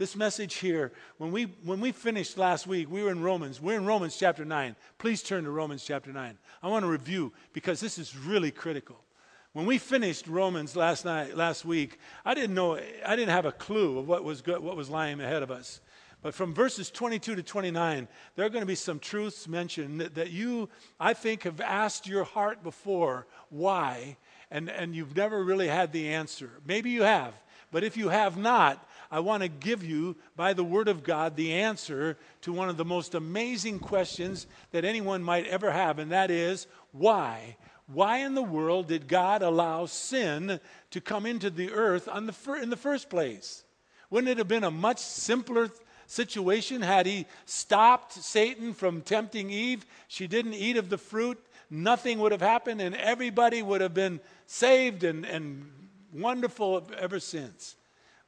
This message here, when we, when we finished last week, we were in Romans. We're in Romans chapter 9. Please turn to Romans chapter 9. I want to review because this is really critical. When we finished Romans last night, last week, I didn't know, I didn't have a clue of what was, good, what was lying ahead of us. But from verses 22 to 29, there are going to be some truths mentioned that, that you, I think, have asked your heart before why, and, and you've never really had the answer. Maybe you have, but if you have not, I want to give you, by the Word of God, the answer to one of the most amazing questions that anyone might ever have, and that is why? Why in the world did God allow sin to come into the earth the fir- in the first place? Wouldn't it have been a much simpler situation had he stopped Satan from tempting Eve. She didn't eat of the fruit, nothing would have happened, and everybody would have been saved and, and wonderful ever since.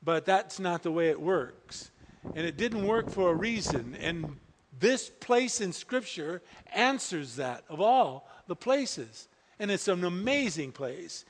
But that's not the way it works. And it didn't work for a reason. And this place in Scripture answers that of all the places. And it's an amazing place.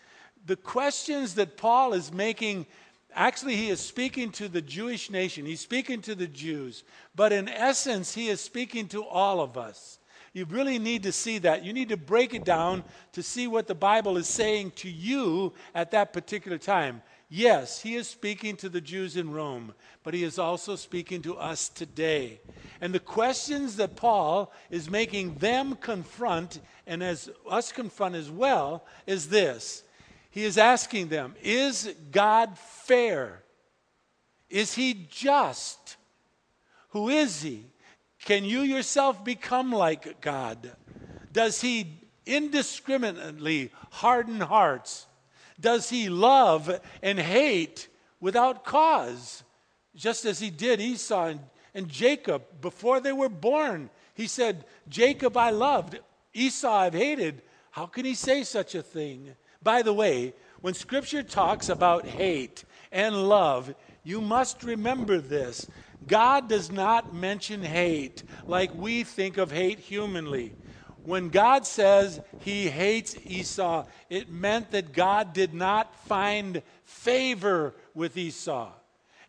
The questions that Paul is making Actually, he is speaking to the Jewish nation, he's speaking to the Jews, but in essence, he is speaking to all of us. You really need to see that. You need to break it down to see what the Bible is saying to you at that particular time. Yes, he is speaking to the Jews in Rome, but he is also speaking to us today. And the questions that Paul is making them confront, and as us confront as well, is this he is asking them Is God fair? Is he just? Who is he? Can you yourself become like God? Does he indiscriminately harden hearts? Does he love and hate without cause? Just as he did Esau and, and Jacob before they were born. He said, Jacob I loved, Esau I've hated. How can he say such a thing? By the way, when Scripture talks about hate and love, you must remember this. God does not mention hate like we think of hate humanly. When God says he hates Esau, it meant that God did not find favor with Esau.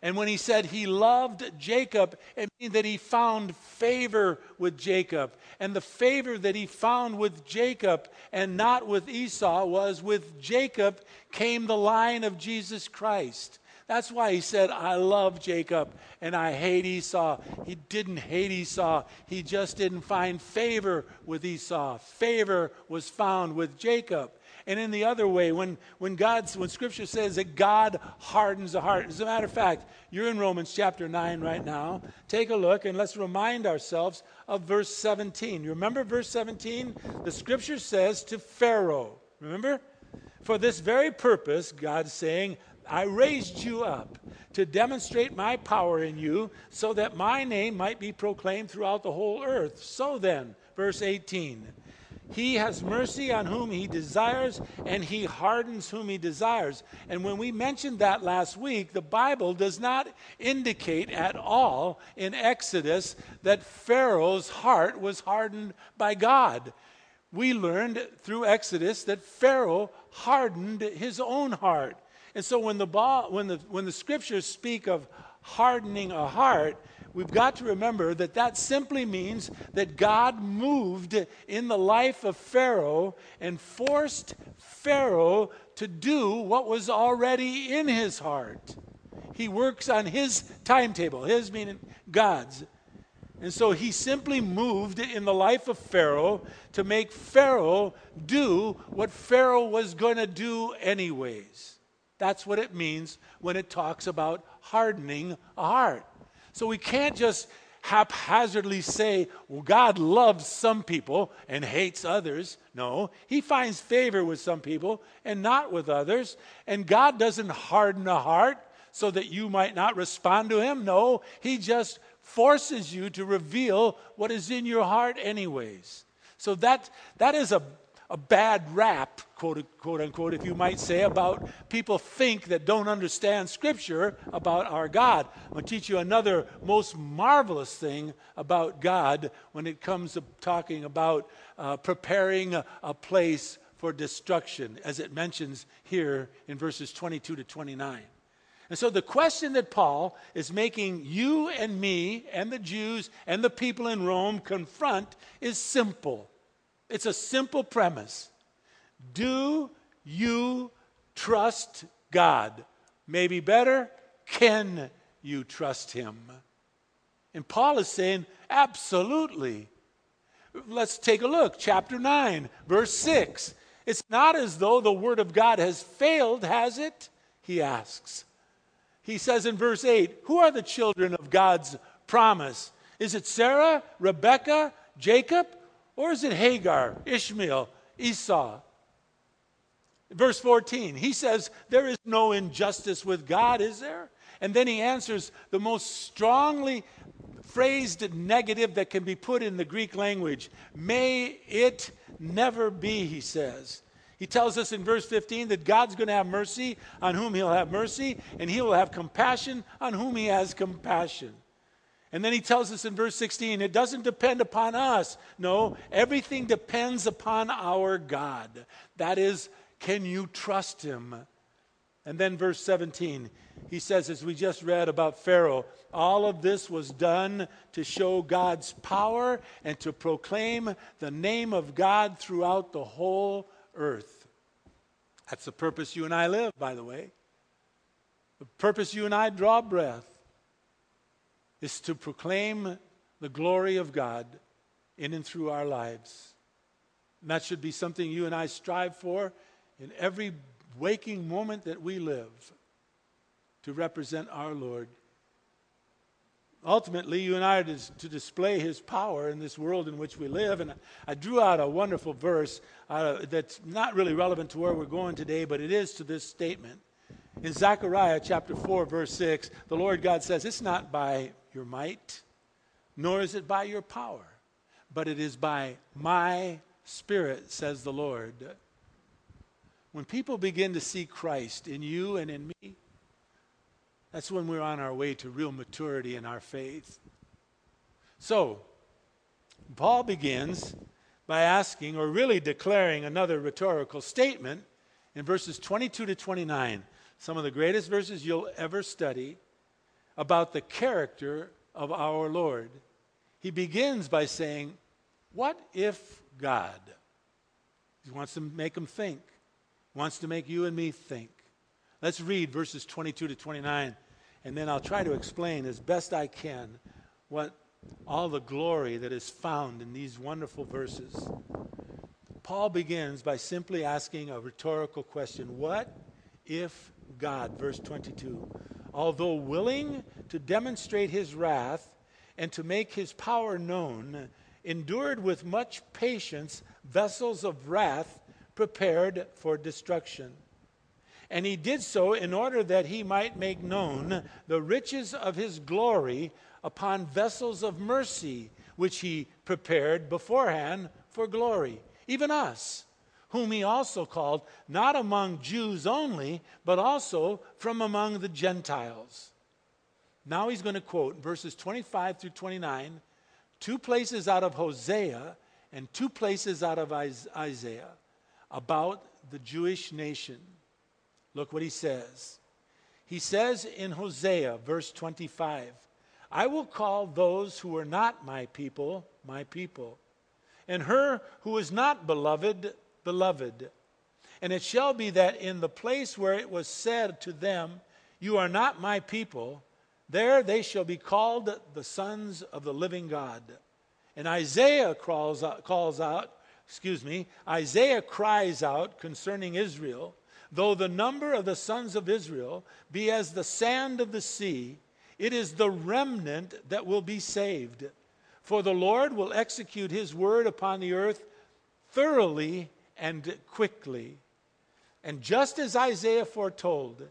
And when he said he loved Jacob, it means that he found favor with Jacob. And the favor that he found with Jacob and not with Esau was with Jacob came the line of Jesus Christ. That's why he said, I love Jacob and I hate Esau. He didn't hate Esau, he just didn't find favor with Esau. Favor was found with Jacob. And in the other way, when, when God's when scripture says that God hardens the heart. As a matter of fact, you're in Romans chapter 9 right now. Take a look and let's remind ourselves of verse 17. You remember verse 17? The scripture says to Pharaoh, remember? For this very purpose, God's saying, I raised you up to demonstrate my power in you so that my name might be proclaimed throughout the whole earth. So then, verse 18. He has mercy on whom he desires, and he hardens whom he desires. And when we mentioned that last week, the Bible does not indicate at all in Exodus that Pharaoh's heart was hardened by God. We learned through Exodus that Pharaoh hardened his own heart. And so when the, when the, when the scriptures speak of hardening a heart, we've got to remember that that simply means that God moved in the life of Pharaoh and forced Pharaoh to do what was already in his heart. He works on his timetable, his meaning God's. And so he simply moved in the life of Pharaoh to make Pharaoh do what Pharaoh was going to do anyways. That's what it means when it talks about hardening a heart. So we can't just haphazardly say, well, God loves some people and hates others. No, He finds favor with some people and not with others. And God doesn't harden a heart so that you might not respond to Him. No, He just forces you to reveal what is in your heart, anyways. So that, that is a a bad rap, quote, quote unquote, if you might say, about people think that don't understand Scripture about our God. I'm going to teach you another most marvelous thing about God when it comes to talking about uh, preparing a, a place for destruction, as it mentions here in verses 22 to 29. And so the question that Paul is making you and me and the Jews and the people in Rome confront is simple. It's a simple premise. Do you trust God? Maybe better, can you trust Him? And Paul is saying, absolutely. Let's take a look. Chapter 9, verse 6. It's not as though the Word of God has failed, has it? He asks. He says in verse 8, Who are the children of God's promise? Is it Sarah, Rebekah, Jacob, or is it Hagar, Ishmael, Esau? Verse 14, he says, There is no injustice with God, is there? And then he answers the most strongly phrased negative that can be put in the Greek language. May it never be, he says. He tells us in verse 15 that God's going to have mercy on whom he'll have mercy, and he will have compassion on whom he has compassion. And then he tells us in verse 16, it doesn't depend upon us. No, everything depends upon our God. That is, can you trust him? And then verse 17, he says, as we just read about Pharaoh, all of this was done to show God's power and to proclaim the name of God throughout the whole earth. That's the purpose you and I live, by the way. The purpose you and I draw breath is to proclaim the glory of God in and through our lives. And that should be something you and I strive for in every waking moment that we live to represent our Lord. Ultimately, you and I are to, display His power in this world in which we live. And I drew out a wonderful verse uh, that's not really relevant to where we're going today, but it is to this statement. In Zechariah chapter 4, verse 6, the Lord God says, It's not by your might, nor is it by your power, but it is by my spirit, says the Lord. When people begin to see Christ in you and in me, that's when we're on our way to real maturity in our faith. So, Paul begins by asking, or really declaring, another rhetorical statement in verses 22 to 29, some of the greatest verses you'll ever study about the character of our Lord. He begins by saying, What if God? He wants to make them think, wants to make you and me think. Let's read verses 22 to 29 and then I'll try to explain as best I can what all the glory that is found in these wonderful verses. Paul begins by simply asking a rhetorical question What if God, verse 22, although willing to demonstrate his wrath and to make his power known, endured with much patience vessels of wrath prepared for destruction? And he did so in order that he might make known the riches of his glory upon vessels of mercy, which he prepared beforehand for glory, even us, whom he also called, not among Jews only, but also from among the Gentiles. Now he's going to quote verses 25 through 29, two places out of Hosea and two places out of Isaiah about the Jewish nation. Look what he says. He says in Hosea, verse 25, I will call those who are not my people, my people, and her who is not beloved, beloved. And it shall be that in the place where it was said to them, You are not my people, there they shall be called the sons of the living God. And Isaiah calls out, calls out excuse me, Isaiah cries out concerning Israel Though the number of the sons of Israel be as the sand of the sea, it is the remnant that will be saved. For the Lord will execute his word upon the earth thoroughly and quickly. And just as Isaiah foretold,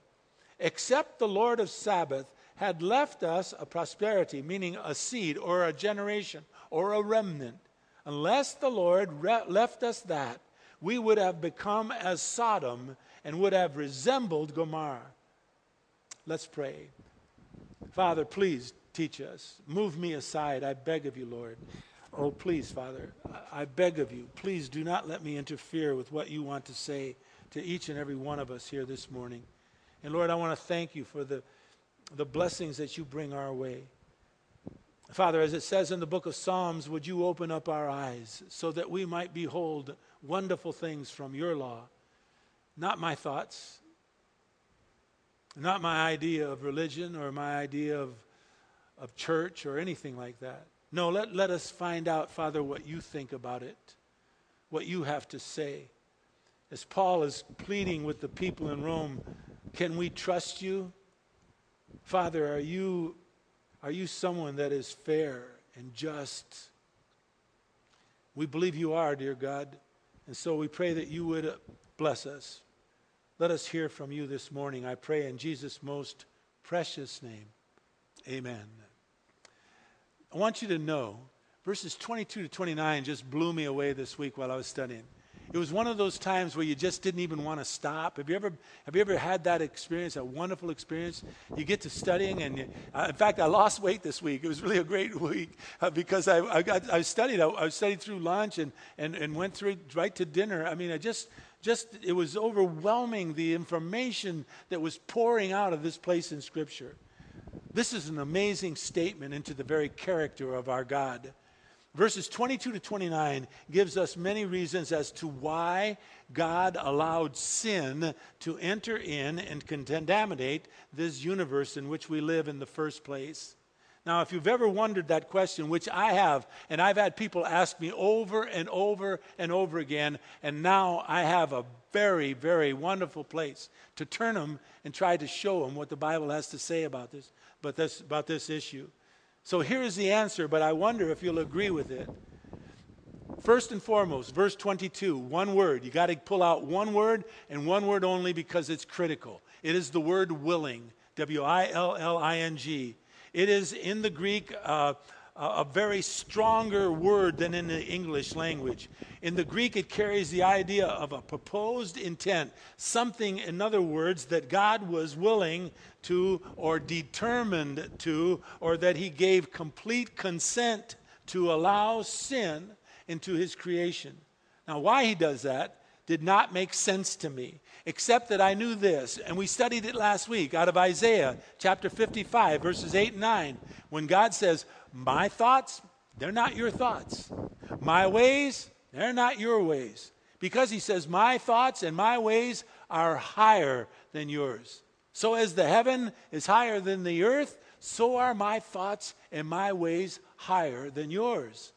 except the Lord of Sabaoth had left us a prosperity, meaning a seed or a generation or a remnant, unless the Lord re- left us that, we would have become as Sodom and would have resembled Gomorrah. Let's pray. Father, please teach us. Move me aside, I beg of you, Lord. Oh, please, Father, I beg of you, please do not let me interfere with what you want to say to each and every one of us here this morning. And Lord, I want to thank you for the the blessings that you bring our way. Father, as it says in the book of Psalms, would you open up our eyes so that we might behold wonderful things from your law? Not my thoughts, not my idea of religion or my idea of, of church or anything like that. No, let, let us find out, Father, what you think about it, what you have to say. As Paul is pleading with the people in Rome, can we trust you? Father, are you are you someone that is fair and just? We believe you are, dear God. And so we pray that you would bless us. Let us hear from you this morning, I pray, in Jesus' most precious name. Amen. I want you to know, verses 22 to 29 just blew me away this week while I was studying. It was one of those times where you just didn't even want to stop. Have you ever, have you ever had that experience, a wonderful experience? You get to studying, and you, uh, in fact, I lost weight this week. It was really a great week uh, because I, I, got, I studied. I, I, studied through lunch and, and, and went through right to dinner. I mean, I just, just, it was overwhelming the information that was pouring out of this place in Scripture. This is an amazing statement into the very character of our God. Verses 22 to 29 gives us many reasons as to why God allowed sin to enter in and contaminate this universe in which we live in the first place. Now, if you've ever wondered that question, which I have, and I've had people ask me over and over and over again, and now I have a very, very wonderful place to turn them and try to show them what the Bible has to say about this, but this, about this issue. So here is the answer, but I wonder if you'll agree with it. First and foremost, verse 22, one word. You got to pull out one word and one word only because it's critical. It is the word willing, W I L L I N G. It is in the Greek uh, a very stronger word than in the English language. In the Greek, it carries the idea of a proposed intent, something, in other words, that God was willing to or determined to, or that He gave complete consent to allow sin into His creation. Now, why He does that did not make sense to me, except that I knew this, and we studied it last week out of Isaiah chapter 55, verses 8 and 9, when God says, My thoughts, they're not your thoughts. My ways, they're not your ways. Because he says, My thoughts and my ways are higher than yours. So as the heaven is higher than the earth, so are my thoughts and my ways higher than yours.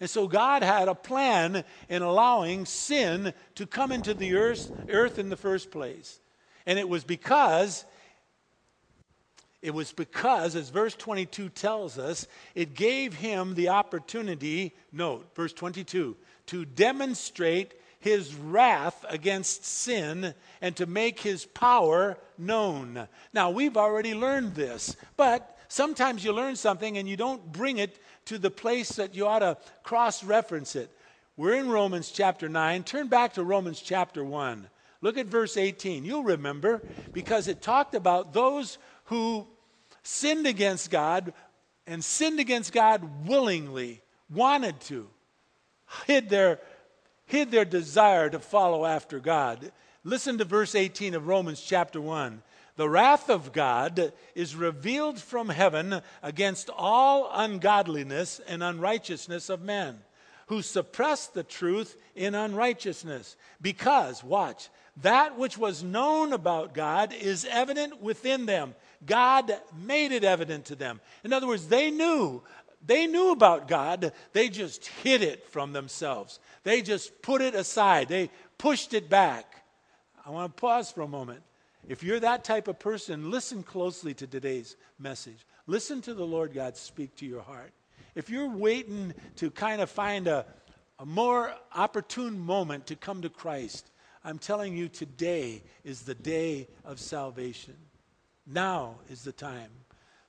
And so God had a plan in allowing sin to come into the earth, earth in the first place. And it was because it was because, as verse 22 tells us, it gave him the opportunity, note, verse 22, to demonstrate his wrath against sin and to make his power known. Now, we've already learned this, but sometimes you learn something and you don't bring it to the place that you ought to cross reference it. We're in Romans chapter 9. Turn back to Romans chapter 1. Look at verse 18. You'll remember because it talked about those who sinned against God and sinned against God willingly, wanted to, hid their, hid their desire to follow after God. Listen to verse 18 of Romans chapter 1. The wrath of God is revealed from heaven against all ungodliness and unrighteousness of men who suppress the truth in unrighteousness. Because, watch, that which was known about God is evident within them. God made it evident to them. In other words, they knew. They knew about God, they just hid it from themselves. They just put it aside, they pushed it back. I want to pause for a moment. If you're that type of person, listen closely to today's message. Listen to the Lord God speak to your heart. If you're waiting to kind of find a, a more opportune moment to come to Christ, I'm telling you today is the day of salvation. Now is the time.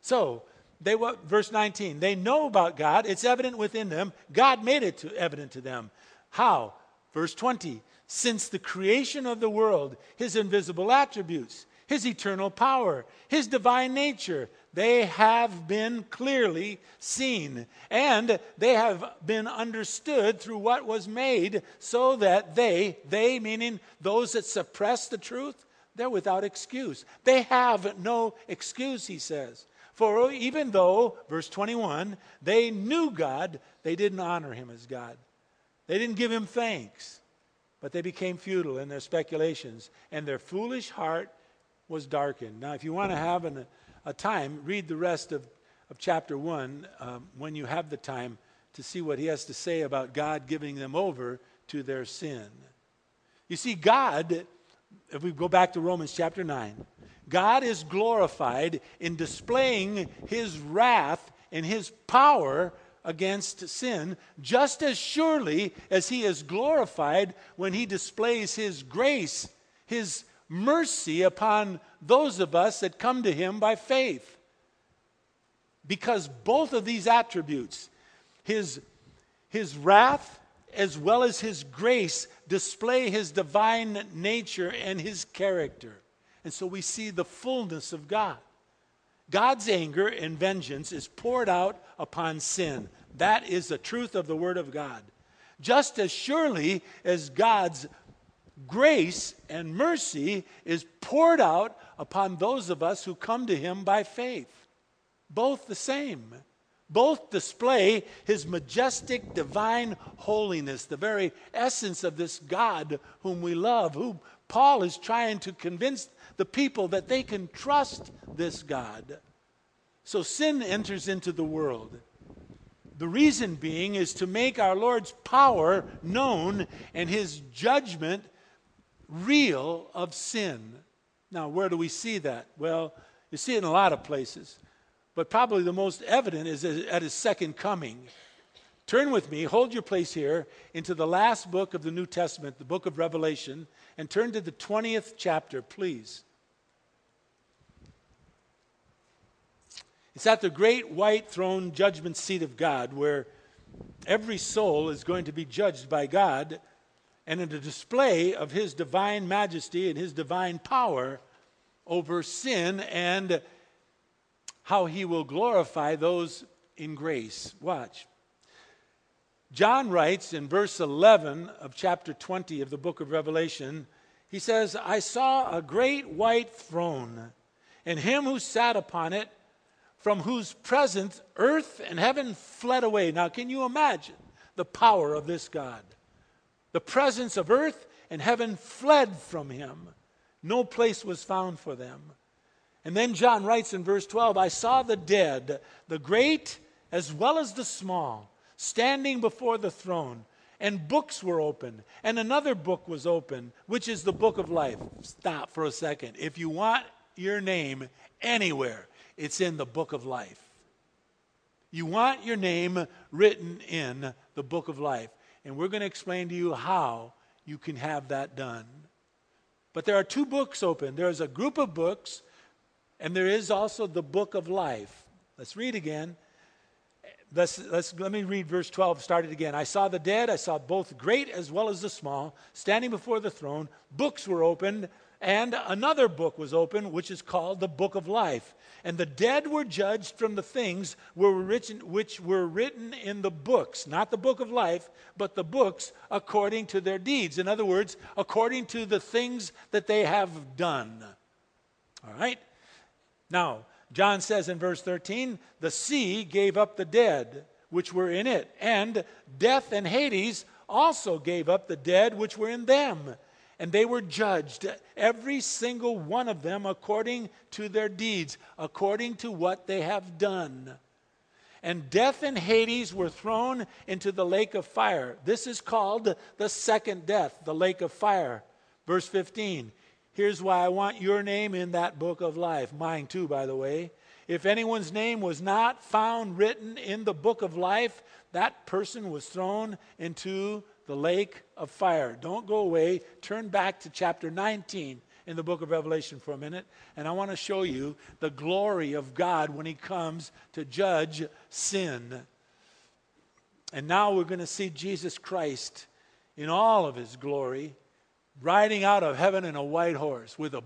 So, they what verse 19, they know about God, it's evident within them. God made it to, evident to them. How? Verse 20, since the creation of the world, his invisible attributes, his eternal power, his divine nature, they have been clearly seen and they have been understood through what was made so that they, they meaning those that suppress the truth, They're without excuse. They have no excuse, he says. For even though, verse 21, they knew God, they didn't honor him as God. They didn't give him thanks, but they became futile in their speculations, and their foolish heart was darkened. Now, if you want to have an, a time, read the rest of, of chapter 1 um, when you have the time to see what he has to say about God giving them over to their sin. You see, God, if we go back to Romans chapter 9, God is glorified in displaying his wrath and his power against sin just as surely as he is glorified when he displays his grace, his mercy upon those of us that come to him by faith. Because both of these attributes, his, his wrath as well as his grace, display his divine nature and his character. And so we see the fullness of God. God's anger and vengeance is poured out upon sin. That is the truth of the Word of God. Just as surely as God's grace and mercy is poured out upon those of us who come to Him by faith. Both the same. Both display His majestic divine holiness, the very essence of this God whom we love, who Paul is trying to convince the people that they can trust this God. So sin enters into the world. The reason being is to make our Lord's power known and his judgment real of sin. Now, where do we see that? Well, you see it in a lot of places, but probably the most evident is at his second coming. Turn with me, hold your place here, into the last book of the New Testament, the book of Revelation, and turn to the 20th chapter, please. It's at the great white throne judgment seat of God where every soul is going to be judged by God and in a display of his divine majesty and his divine power over sin and how he will glorify those in grace. Watch. John writes in verse 11 of chapter 20 of the book of Revelation, he says, I saw a great white throne, and him who sat upon it from whose presence earth and heaven fled away. Now, can you imagine the power of this God? The presence of earth and heaven fled from him. No place was found for them. And then John writes in verse 12 I saw the dead, the great as well as the small, standing before the throne, and books were opened, and another book was opened, which is the book of life. Stop for a second. If you want your name anywhere, it's in the book of life. You want your name written in the book of life. And we're going to explain to you how you can have that done. But there are two books open there's a group of books, and there is also the book of life. Let's read again. Let's, let's, let me read verse 12, start it again. I saw the dead, I saw both great as well as the small, standing before the throne. Books were opened, and another book was opened, which is called the book of life. And the dead were judged from the things which were written in the books, not the book of life, but the books according to their deeds. In other words, according to the things that they have done. All right? Now, John says in verse 13, the sea gave up the dead which were in it, and death and Hades also gave up the dead which were in them and they were judged, every single one of them, according to their deeds, according to what they have done. And death and Hades were thrown into the lake of fire. This is called the second death, the lake of fire. Verse 15. Here's why I want your name in that book of life. Mine, too, by the way. If anyone's name was not found written in the book of life, that person was thrown into the lake of fire. Don't go away. Turn back to chapter 19 in the book of Revelation for a minute, and I want to show you the glory of God when He comes to judge sin. And now we're going to see Jesus Christ in all of His glory, riding out of heaven in a white horse with, a,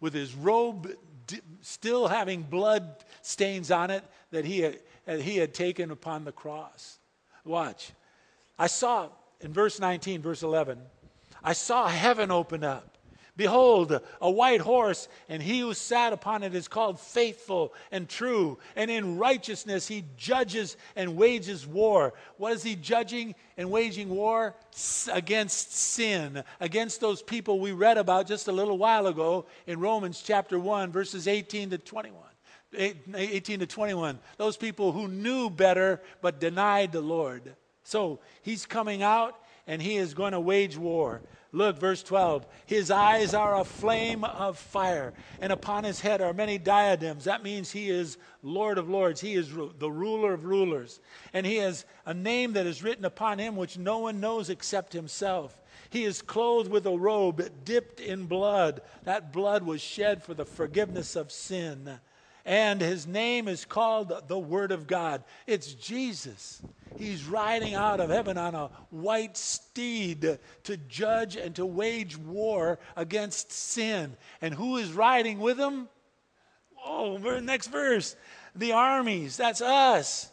with His robe d- still having blood stains on it that he had, that he had taken upon the cross. Watch. I saw in verse 19, verse 11, I saw heaven open up. Behold, a white horse, and he who sat upon it is called faithful and true. And in righteousness he judges and wages war. What is he judging and waging war? Against sin, against those people we read about just a little while ago in Romans chapter 1, verses 18 to 21. 18 to 21. Those people who knew better but denied the Lord. So he's coming out and he is going to wage war. Look, verse 12. His eyes are a flame of fire, and upon his head are many diadems. That means he is Lord of lords. He is the ruler of rulers. And he has a name that is written upon him which no one knows except himself. He is clothed with a robe dipped in blood. That blood was shed for the forgiveness of sin and his name is called the Word of God. It's Jesus. He's riding out of heaven on a white steed to judge and to wage war against sin. And who is riding with him? Oh, next verse. The armies, that's us,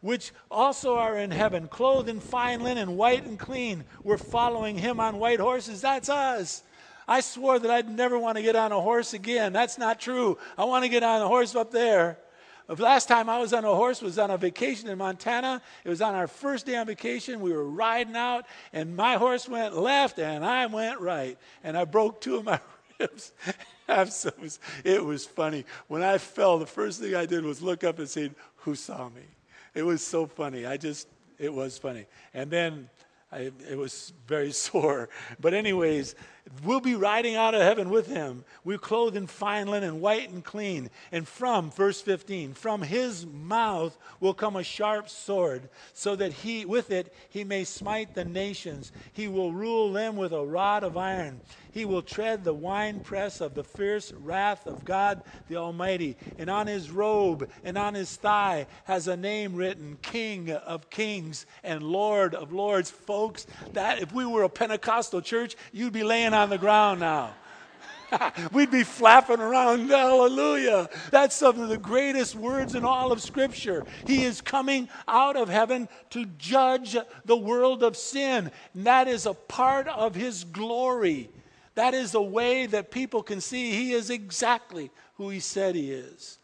which also are in heaven, clothed in fine linen, white and clean. We're following him on white horses, that's us. I swore that I'd never want to get on a horse again. That's not true. I want to get on a horse up there. The last time I was on a horse was on a vacation in Montana. It was on our first day on vacation. We were riding out, and my horse went left and I went right. And I broke two of my ribs. it was funny. When I fell, the first thing I did was look up and say, Who saw me? It was so funny. I just, it was funny. And then I, it was very sore. But, anyways, We'll be riding out of heaven with him. We're clothed in fine linen, white and clean. And from, verse 15, from his mouth will come a sharp sword, so that he, with it, he may smite the nations. He will rule them with a rod of iron. He will tread the winepress of the fierce wrath of God the Almighty. And on his robe and on his thigh has a name written King of Kings and Lord of Lords. Folks, that if we were a Pentecostal church, you'd be laying on the ground now. We'd be flapping around, hallelujah. That's some of the greatest words in all of Scripture. He is coming out of heaven to judge the world of sin. And that is a part of His glory. That is a way that people can see He is exactly who He said He is.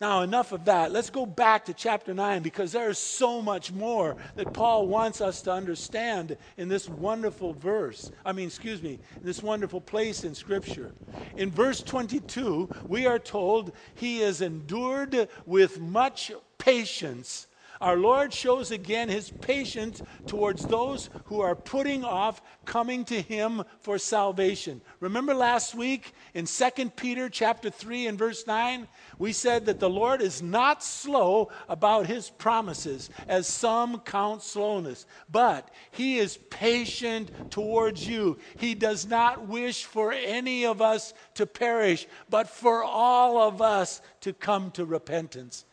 Now, enough of that. Let's go back to chapter 9 because there is so much more that Paul wants us to understand in this wonderful verse. I mean, excuse me, in this wonderful place in Scripture. In verse 22, we are told he has endured with much patience our Lord shows again his patience towards those who are putting off coming to him for salvation. Remember last week in 2 Peter chapter 3 and verse 9, we said that the Lord is not slow about his promises, as some count slowness, but he is patient towards you. He does not wish for any of us to perish, but for all of us to come to repentance.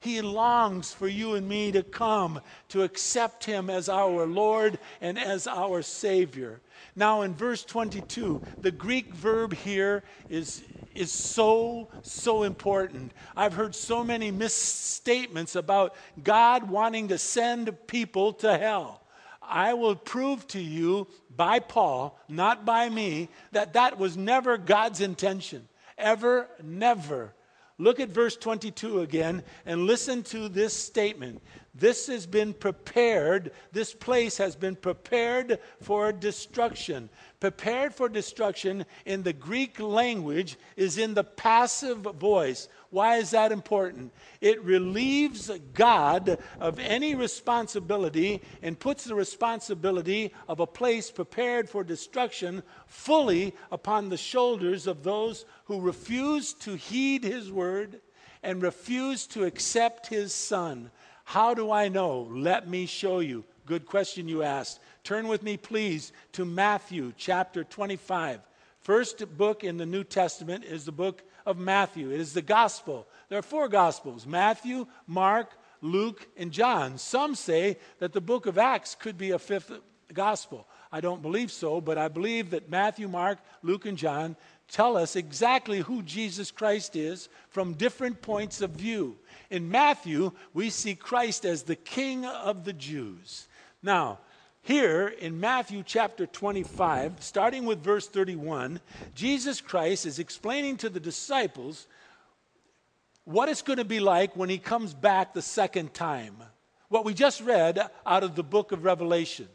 He longs for you and me to come to accept Him as our Lord and as our Savior. Now, in verse 22, the Greek verb here is, is so, so important. I've heard so many misstatements about God wanting to send people to hell. I will prove to you by Paul, not by me, that that was never God's intention. Ever, never. Look at verse 22 again and listen to this statement. This has been prepared, this place has been prepared for destruction. Prepared for destruction in the Greek language is in the passive voice. Why is that important? It relieves God of any responsibility and puts the responsibility of a place prepared for destruction fully upon the shoulders of those who refuse to heed his word and refuse to accept his son. How do I know? Let me show you. Good question you asked. Turn with me, please, to Matthew chapter 25. First book in the New Testament is the book of Matthew. It is the gospel. There are four gospels Matthew, Mark, Luke, and John. Some say that the book of Acts could be a fifth gospel. I don't believe so, but I believe that Matthew, Mark, Luke, and John tell us exactly who Jesus Christ is from different points of view. In Matthew, we see Christ as the King of the Jews. Now, here in Matthew chapter 25, starting with verse 31, Jesus Christ is explaining to the disciples what it's going to be like when he comes back the second time. What we just read out of the book of Revelation.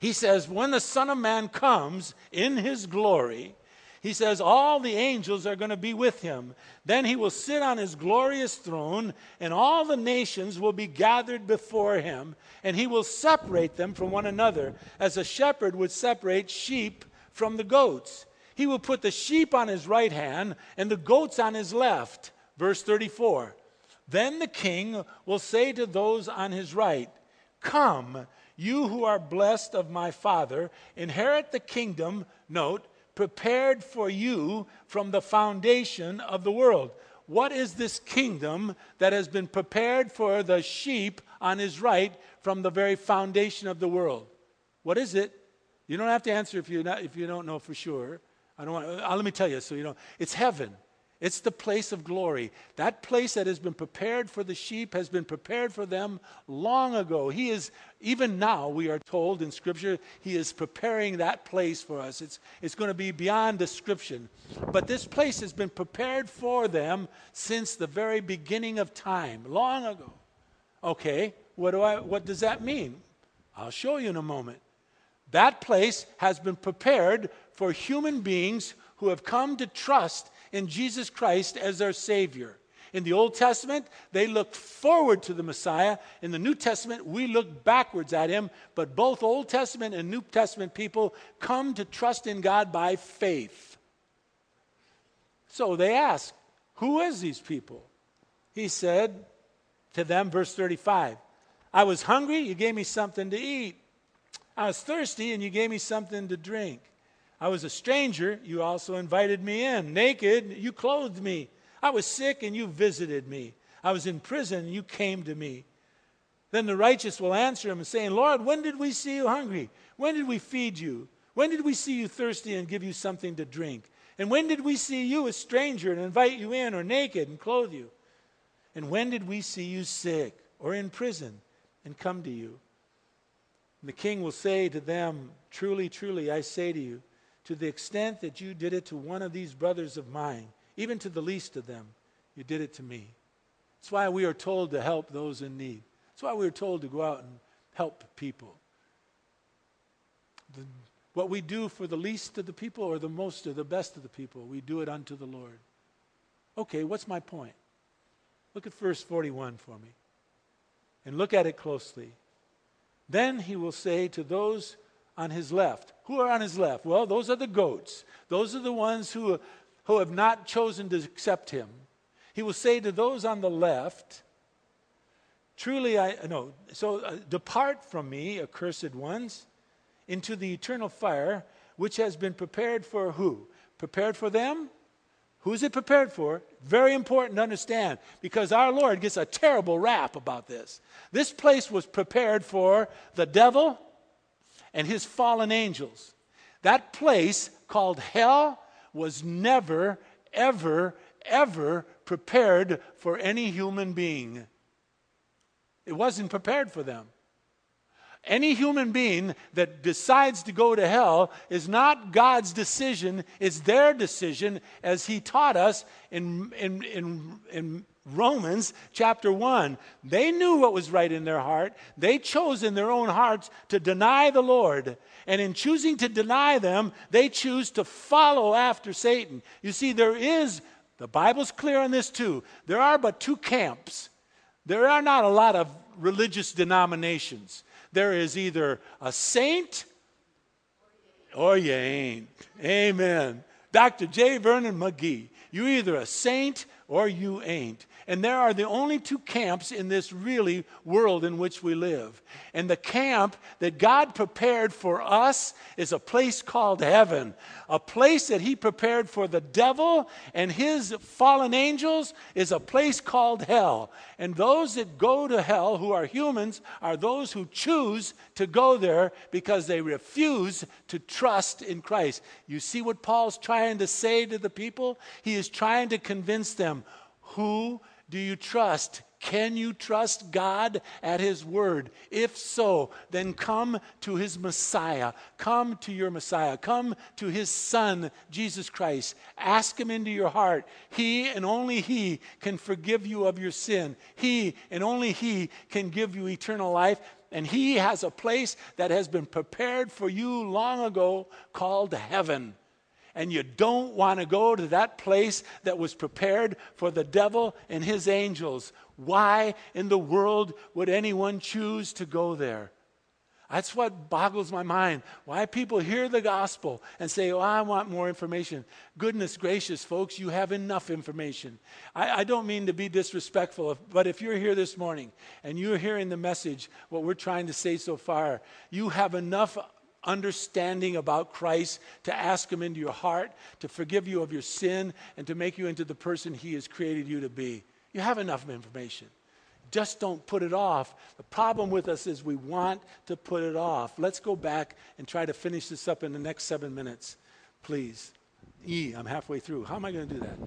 He says, When the Son of Man comes in his glory, he says, All the angels are going to be with him. Then he will sit on his glorious throne, and all the nations will be gathered before him, and he will separate them from one another, as a shepherd would separate sheep from the goats. He will put the sheep on his right hand and the goats on his left. Verse 34. Then the king will say to those on his right, Come, you who are blessed of my Father, inherit the kingdom, note, prepared for you from the foundation of the world. What is this kingdom that has been prepared for the sheep on his right from the very foundation of the world? What is it? You don't have to answer if you if you don't know for sure. I don't want. Uh, let me tell you, so you know, it's heaven. It's the place of glory. That place that has been prepared for the sheep has been prepared for them long ago. He is, even now, we are told in Scripture, He is preparing that place for us. It's, it's going to be beyond description. But this place has been prepared for them since the very beginning of time, long ago. Okay, what, do I, what does that mean? I'll show you in a moment. That place has been prepared for human beings who have come to trust in Jesus Christ as their Savior. In the Old Testament, they looked forward to the Messiah. In the New Testament, we look backwards at him. But both Old Testament and New Testament people come to trust in God by faith. So they ask, Who is these people? He said to them, verse 35, I was hungry, you gave me something to eat. I was thirsty, and you gave me something to drink. I was a stranger, you also invited me in. Naked, you clothed me. I was sick, and you visited me. I was in prison, and you came to me. Then the righteous will answer him, saying, Lord, when did we see you hungry? When did we feed you? When did we see you thirsty and give you something to drink? And when did we see you a stranger and invite you in, or naked and clothe you? And when did we see you sick or in prison and come to you? And the king will say to them, Truly, truly, I say to you, to the extent that you did it to one of these brothers of mine, even to the least of them, you did it to me. That's why we are told to help those in need. That's why we are told to go out and help people. The, what we do for the least of the people or the most or the best of the people, we do it unto the Lord. Okay, what's my point? Look at verse 41 for me and look at it closely. Then he will say to those on his left. Who are on his left? Well, those are the goats. Those are the ones who, who have not chosen to accept him. He will say to those on the left, Truly, I no. So uh, depart from me, accursed ones, into the eternal fire, which has been prepared for who? Prepared for them? Who is it prepared for? Very important to understand because our Lord gets a terrible rap about this. This place was prepared for the devil and his fallen angels. That place called hell was never, ever, ever prepared for any human being. It wasn't prepared for them. Any human being that decides to go to hell is not God's decision, it's their decision, as He taught us in, in, in, in Romans chapter 1. They knew what was right in their heart. They chose in their own hearts to deny the Lord. And in choosing to deny them, they choose to follow after Satan. You see, there is, the Bible's clear on this too, there are but two camps. There are not a lot of religious denominations. There is either a saint or you ain't. Amen. Dr. J. Vernon McGee, you're either a saint or you ain't. And there are the only two camps in this really world in which we live. And the camp that God prepared for us is a place called heaven, a place that He prepared for the devil and his fallen angels is a place called hell. And those that go to hell, who are humans, are those who choose to go there because they refuse to trust in Christ. You see what Paul's trying to say to the people? He is trying to convince them who do you trust Can you trust God at His word? If so, then come to His Messiah. Come to your Messiah. Come to His Son, Jesus Christ. Ask Him into your heart. He and only He can forgive you of your sin. He and only He can give you eternal life. And He has a place that has been prepared for you long ago called heaven and you don't want to go to that place that was prepared for the devil and his angels. Why in the world would anyone choose to go there? That's what boggles my mind. Why people hear the gospel and say, Oh, I want more information. Goodness gracious, folks, you have enough information. I, I, don't mean to be disrespectful, but if you're here this morning and you're hearing the message, what we're trying to say so far, you have enough understanding about Christ, to ask Him into your heart, to forgive you of your sin, and to make you into the person He has created you to be. You have enough information. Just don't put it off. The problem with us is we want to put it off. Let's go back and try to finish this up in the next seven minutes, please. E, I'm halfway through. How am I going to do that?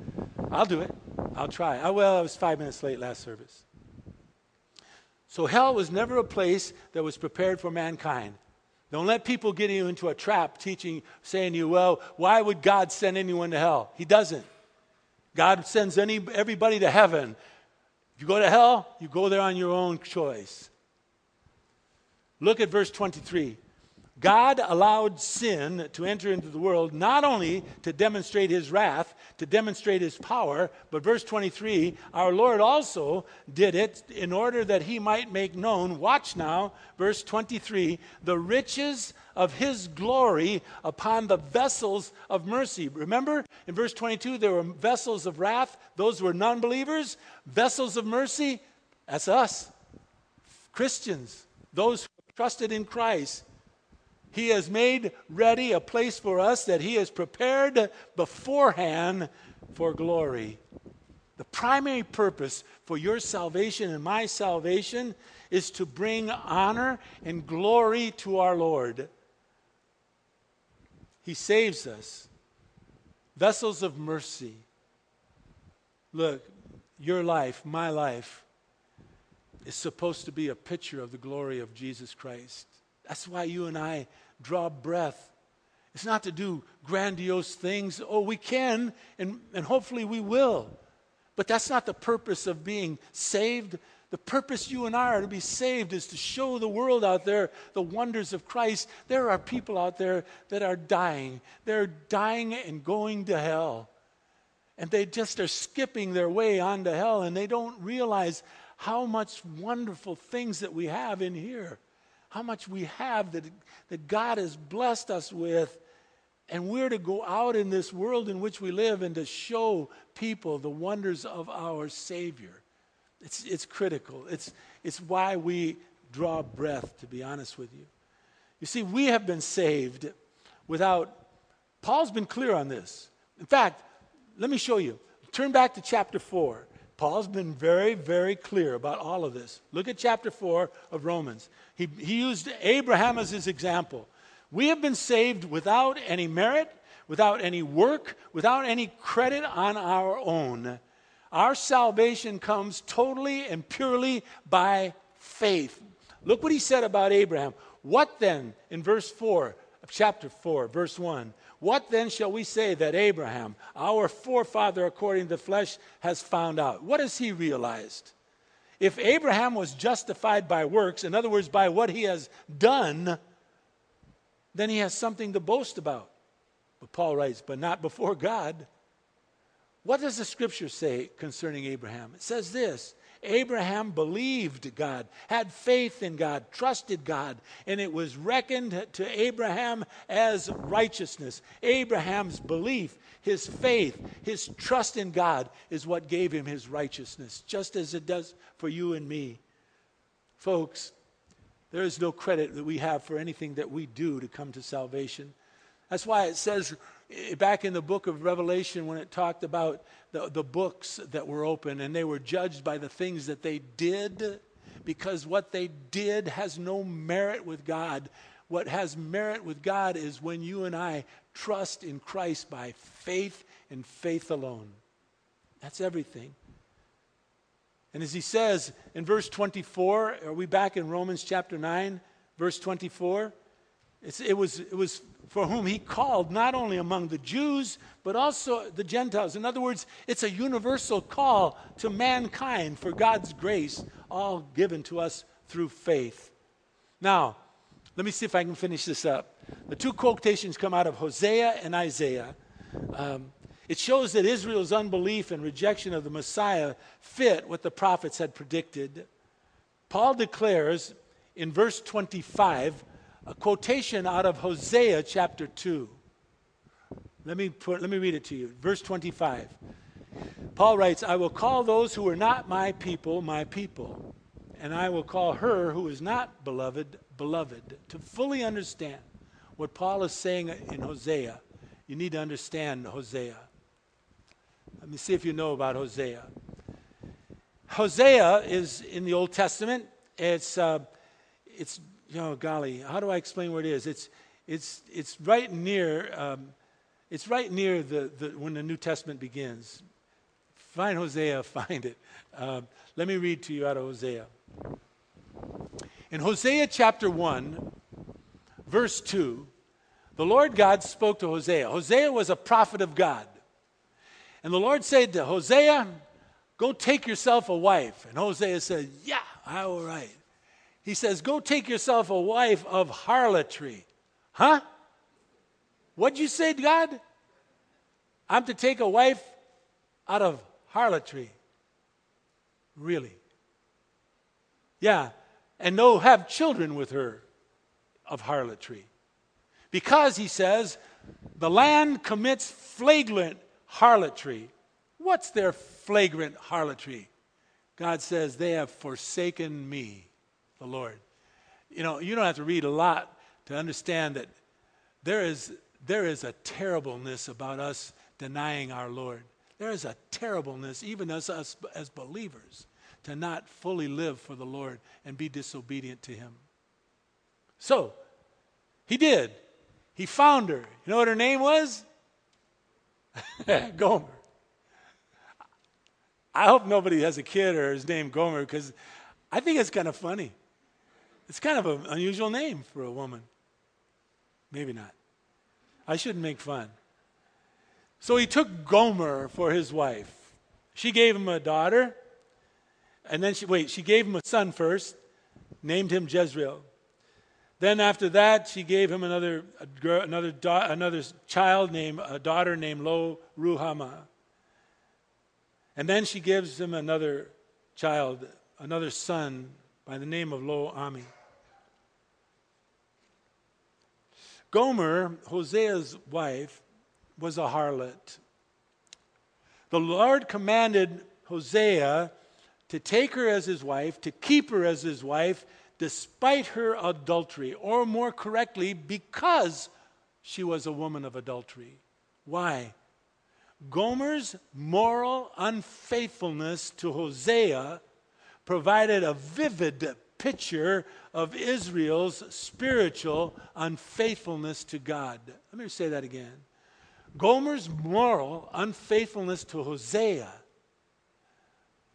I'll do it. I'll try. I, well, I was five minutes late last service. So, hell was never a place that was prepared for mankind. Don't let people get you into a trap teaching, saying to you, well, why would God send anyone to hell? He doesn't. God sends any, everybody to heaven. If you go to hell, you go there on your own choice. Look at verse 23. God allowed sin to enter into the world not only to demonstrate his wrath, to demonstrate his power, but verse 23 our Lord also did it in order that he might make known, watch now, verse 23, the riches of his glory upon the vessels of mercy. Remember in verse 22, there were vessels of wrath, those were non believers, vessels of mercy, that's us, Christians, those who trusted in Christ. He has made ready a place for us that He has prepared beforehand for glory. The primary purpose for your salvation and my salvation is to bring honor and glory to our Lord. He saves us, vessels of mercy. Look, your life, my life, is supposed to be a picture of the glory of Jesus Christ. That's why you and I draw breath. It's not to do grandiose things. Oh, we can, and, and hopefully we will. But that's not the purpose of being saved. The purpose you and I are to be saved is to show the world out there the wonders of Christ. There are people out there that are dying. They're dying and going to hell. And they just are skipping their way onto hell, and they don't realize how much wonderful things that we have in here how much we have that, that God has blessed us with. And we're to go out in this world in which we live and to show people the wonders of our Savior. It's, it's critical. It's, it's why we draw breath, to be honest with you. You see, we have been saved without, Paul's been clear on this. In fact, let me show you. Turn back to chapter 4. Paul's been very, very clear about all of this. Look at chapter 4 of Romans. He, he used Abraham as his example. We have been saved without any merit, without any work, without any credit on our own. Our salvation comes totally and purely by faith. Look what he said about Abraham. What then, in verse 4 of chapter 4, verse 1, what then shall we say that Abraham, our forefather according to the flesh, has found out? What has he realized? If Abraham was justified by works, in other words, by what he has done, then he has something to boast about. But Paul writes, but not before God. What does the scripture say concerning Abraham? It says this Abraham believed God, had faith in God, trusted God, and it was reckoned to Abraham as righteousness. Abraham's belief, his faith, his trust in God is what gave him his righteousness, just as it does for you and me. Folks, there is no credit that we have for anything that we do to come to salvation. That's why it says Eh, back in the book of Revelation when it talked about the, the books that were open and they were judged by the things that they did because what they did has no merit with God. What has merit with God is when you and I trust in Christ by faith and faith alone. That's everything. And as he says in verse 24, are we back in Romans chapter 9, verse 24? it, was, it was for whom he called, not only among the Jews, but also the Gentiles. In other words, it's a universal call to mankind for God's grace, all given to us through faith. Now, let me see if I can finish this up. The two quotations come out of Hosea and Isaiah. Um, it shows that Israel's unbelief and rejection of the Messiah fit what the prophets had predicted. Paul declares in verse 25 a quotation out of Hosea chapter 2. Let me, put, let me read it to you. Verse 25. Paul writes, I will call those who are not my people, my people, and I will call her who is not beloved, beloved. To fully understand what Paul is saying in Hosea, you need to understand Hosea. Let me see if you know about Hosea. Hosea is in the Old Testament. It's, uh, it's you know, golly, how do I explain where it is? It's, it's, it's right near, um, it's right near the, the, when the New Testament begins. Find Hosea, find it. Um, let me read to you out of Hosea. In Hosea chapter 1, verse 2, the Lord God spoke to Hosea. Hosea was a prophet of God. And the Lord said to Hosea, Go take yourself a wife. And Hosea said, Yeah, all right. He says, Go take yourself a wife of harlotry. Huh? What'd you say, God? I'm to take a wife out of harlotry. Really? Yeah. And no, have children with her of harlotry. Because, he says, the land commits flagrant harlotry. What's their flagrant harlotry? God says, they have forsaken me the Lord. You know, you don't have to read a lot to understand that there is, there is a terribleness about us denying our Lord. There is a terribleness, even as us as believers, to not fully live for the Lord and be disobedient to Him. So, he did. He found her. You know what her name was? Gomer. I hope nobody has a kid or his name Gomer because I think it's kind of funny. It's kind of an unusual name for a woman. Maybe not. I shouldn't make fun. So he took Gomer for his wife. She gave him a daughter, and then she, wait, she gave him a son first, named him Jezreel. Then after that, she gave him another, another, another child named, a daughter named Lo Ruhamah. And then she gives him another child, another son by the name of Lo Ammi. Gomer, Hosea's wife, was a harlot. The Lord commanded Hosea to take her as his wife, to keep her as his wife, despite her adultery, or more correctly, because she was a woman of adultery. Why? Gomer's moral unfaithfulness to Hosea provided a vivid picture of Israel's spiritual unfaithfulness to God. Let me say that again. Gomer's moral unfaithfulness to Hosea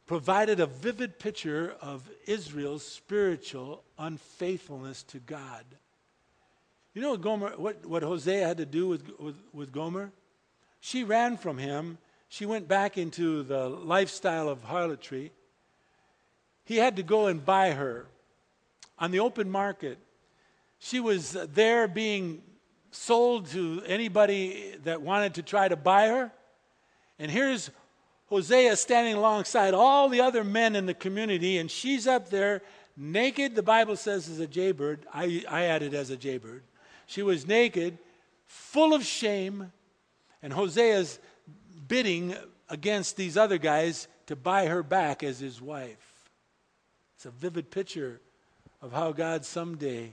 provided a vivid picture of Israel's spiritual unfaithfulness to God. You know what, Gomer, what, what Hosea had to do with, with, with Gomer? She ran from him. She went back into the lifestyle of harlotry. He had to go and buy her on the open market. She was there being sold to anybody that wanted to try to buy her. And here's Hosea standing alongside all the other men in the community, and she's up there naked, the Bible says, as a jaybird. I, I added as a jaybird. She was naked, full of shame, and Hosea's bidding against these other guys to buy her back as his wife. It's a vivid picture of how God someday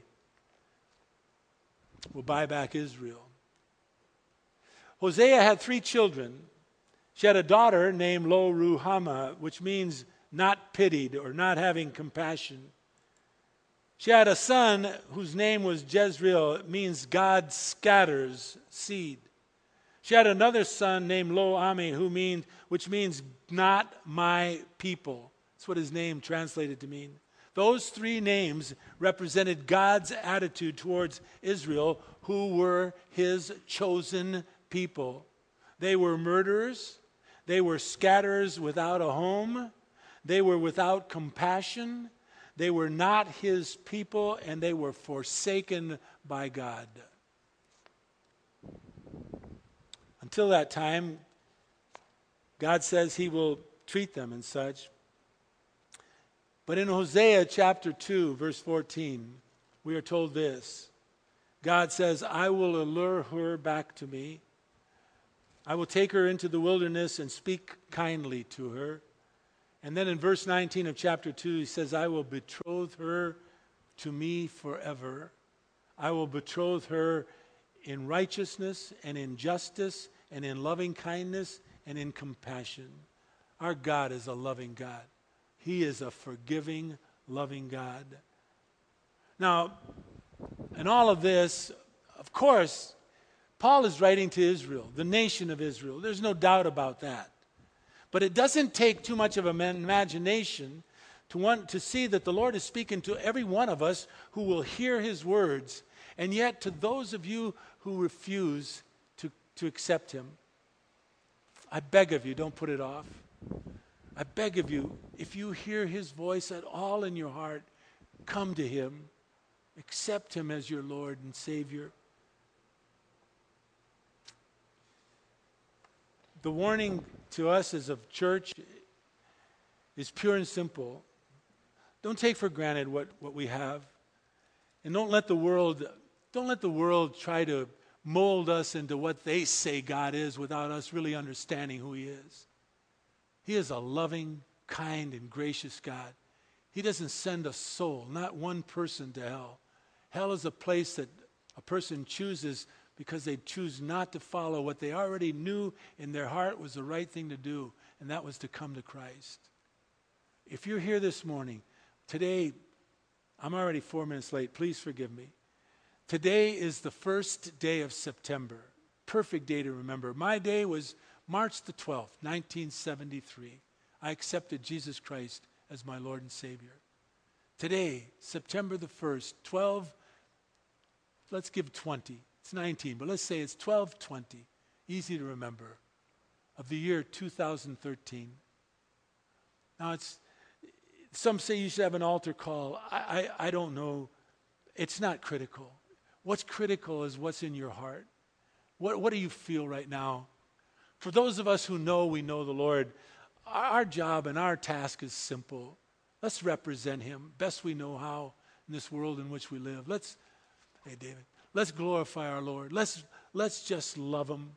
will buy back Israel. Hosea had three children. She had a daughter named Lo Ruhamah, which means not pitied or not having compassion. She had a son whose name was Jezreel. It means God scatters seed. She had another son named Lo Ammi, who means, which means not my people. That's what his name translated to mean. Those three names represented God's attitude towards Israel, who were his chosen people. They were murderers, they were scatterers without a home, they were without compassion, they were not his people, and they were forsaken by God. Until that time, God says he will treat them and such. But in Hosea chapter 2, verse 14, we are told this God says, I will allure her back to me. I will take her into the wilderness and speak kindly to her. And then in verse 19 of chapter 2, he says, I will betroth her to me forever. I will betroth her in righteousness and in justice and in loving kindness and in compassion. Our God is a loving God. He is a forgiving, loving God. Now, in all of this, of course, Paul is writing to Israel, the nation of Israel. There's no doubt about that. But it doesn't take too much of an imagination to want to see that the Lord is speaking to every one of us who will hear his words, and yet to those of you who refuse to, to accept him. I beg of you, don't put it off. I beg of you, if you hear his voice at all in your heart, come to him. Accept him as your Lord and Savior. The warning to us as a church is pure and simple. Don't take for granted what, what we have. And don't let the world don't let the world try to mold us into what they say God is without us really understanding who He is. He is a loving, kind, and gracious God. He doesn't send a soul, not one person, to hell. Hell is a place that a person chooses because they choose not to follow what they already knew in their heart was the right thing to do, and that was to come to Christ. If you're here this morning, today, I'm already four minutes late. Please forgive me. Today is the first day of September. Perfect day to remember. My day was March the 12th, 1973, I accepted Jesus Christ as my Lord and Savior. Today, September the 1st, 12, let's give 20. It's 19, but let's say it's 1220. Easy to remember. Of the year 2013. Now, it's, some say you should have an altar call. I, I, I don't know. It's not critical. What's critical is what's in your heart. What, what do you feel right now? For those of us who know we know the Lord, our job and our task is simple. Let's represent Him best we know how in this world in which we live. Let's, hey, David, let's glorify our Lord. Let's, let's just love Him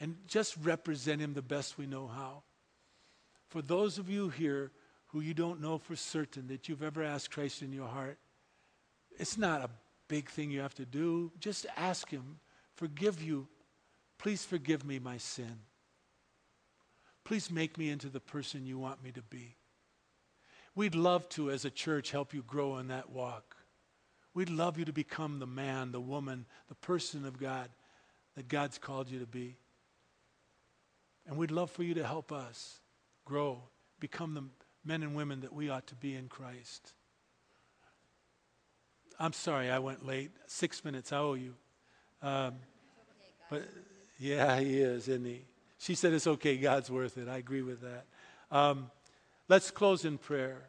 and just represent Him the best we know how. For those of you here who you don't know for certain that you've ever asked Christ in your heart, it's not a big thing you have to do. Just ask Him, forgive you. Please forgive me my sin. Please make me into the person you want me to be. We'd love to, as a church, help you grow in that walk. We'd love you to become the man, the woman, the person of God that God's called you to be. And we'd love for you to help us grow, become the men and women that we ought to be in Christ. I'm sorry I went late. Six minutes, I owe you. Um, but yeah, he is, isn't he? She said, It's okay, God's worth it. I agree with that. Um, let's close in prayer.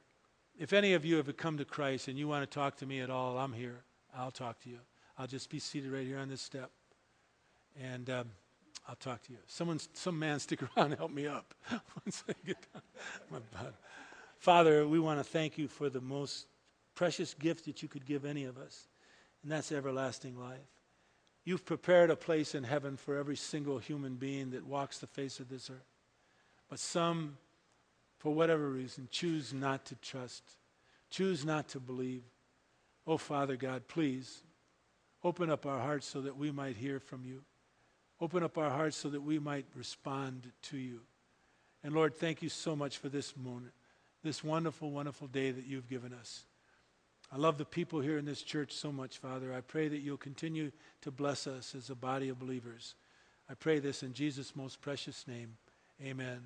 If any of you have come to Christ and you want to talk to me at all, I'm here. I'll talk to you. I'll just be seated right here on this step. And um, I'll talk to you. Someone, some man, stick around help me up once I get My Father, we want to thank you for the most precious gift that you could give any of us, and that's everlasting life. You've prepared a place in heaven for every single human being that walks the face of this earth. But some, for whatever reason, choose not to trust, choose not to believe. Oh, Father God, please open up our hearts so that we might hear from you. Open up our hearts so that we might respond to you. And Lord, thank you so much for this moment, this wonderful, wonderful day that you've given us. I love the people here in this church so much, Father. I pray that you'll continue to bless us as a body of believers. I pray this in Jesus' most precious name. Amen.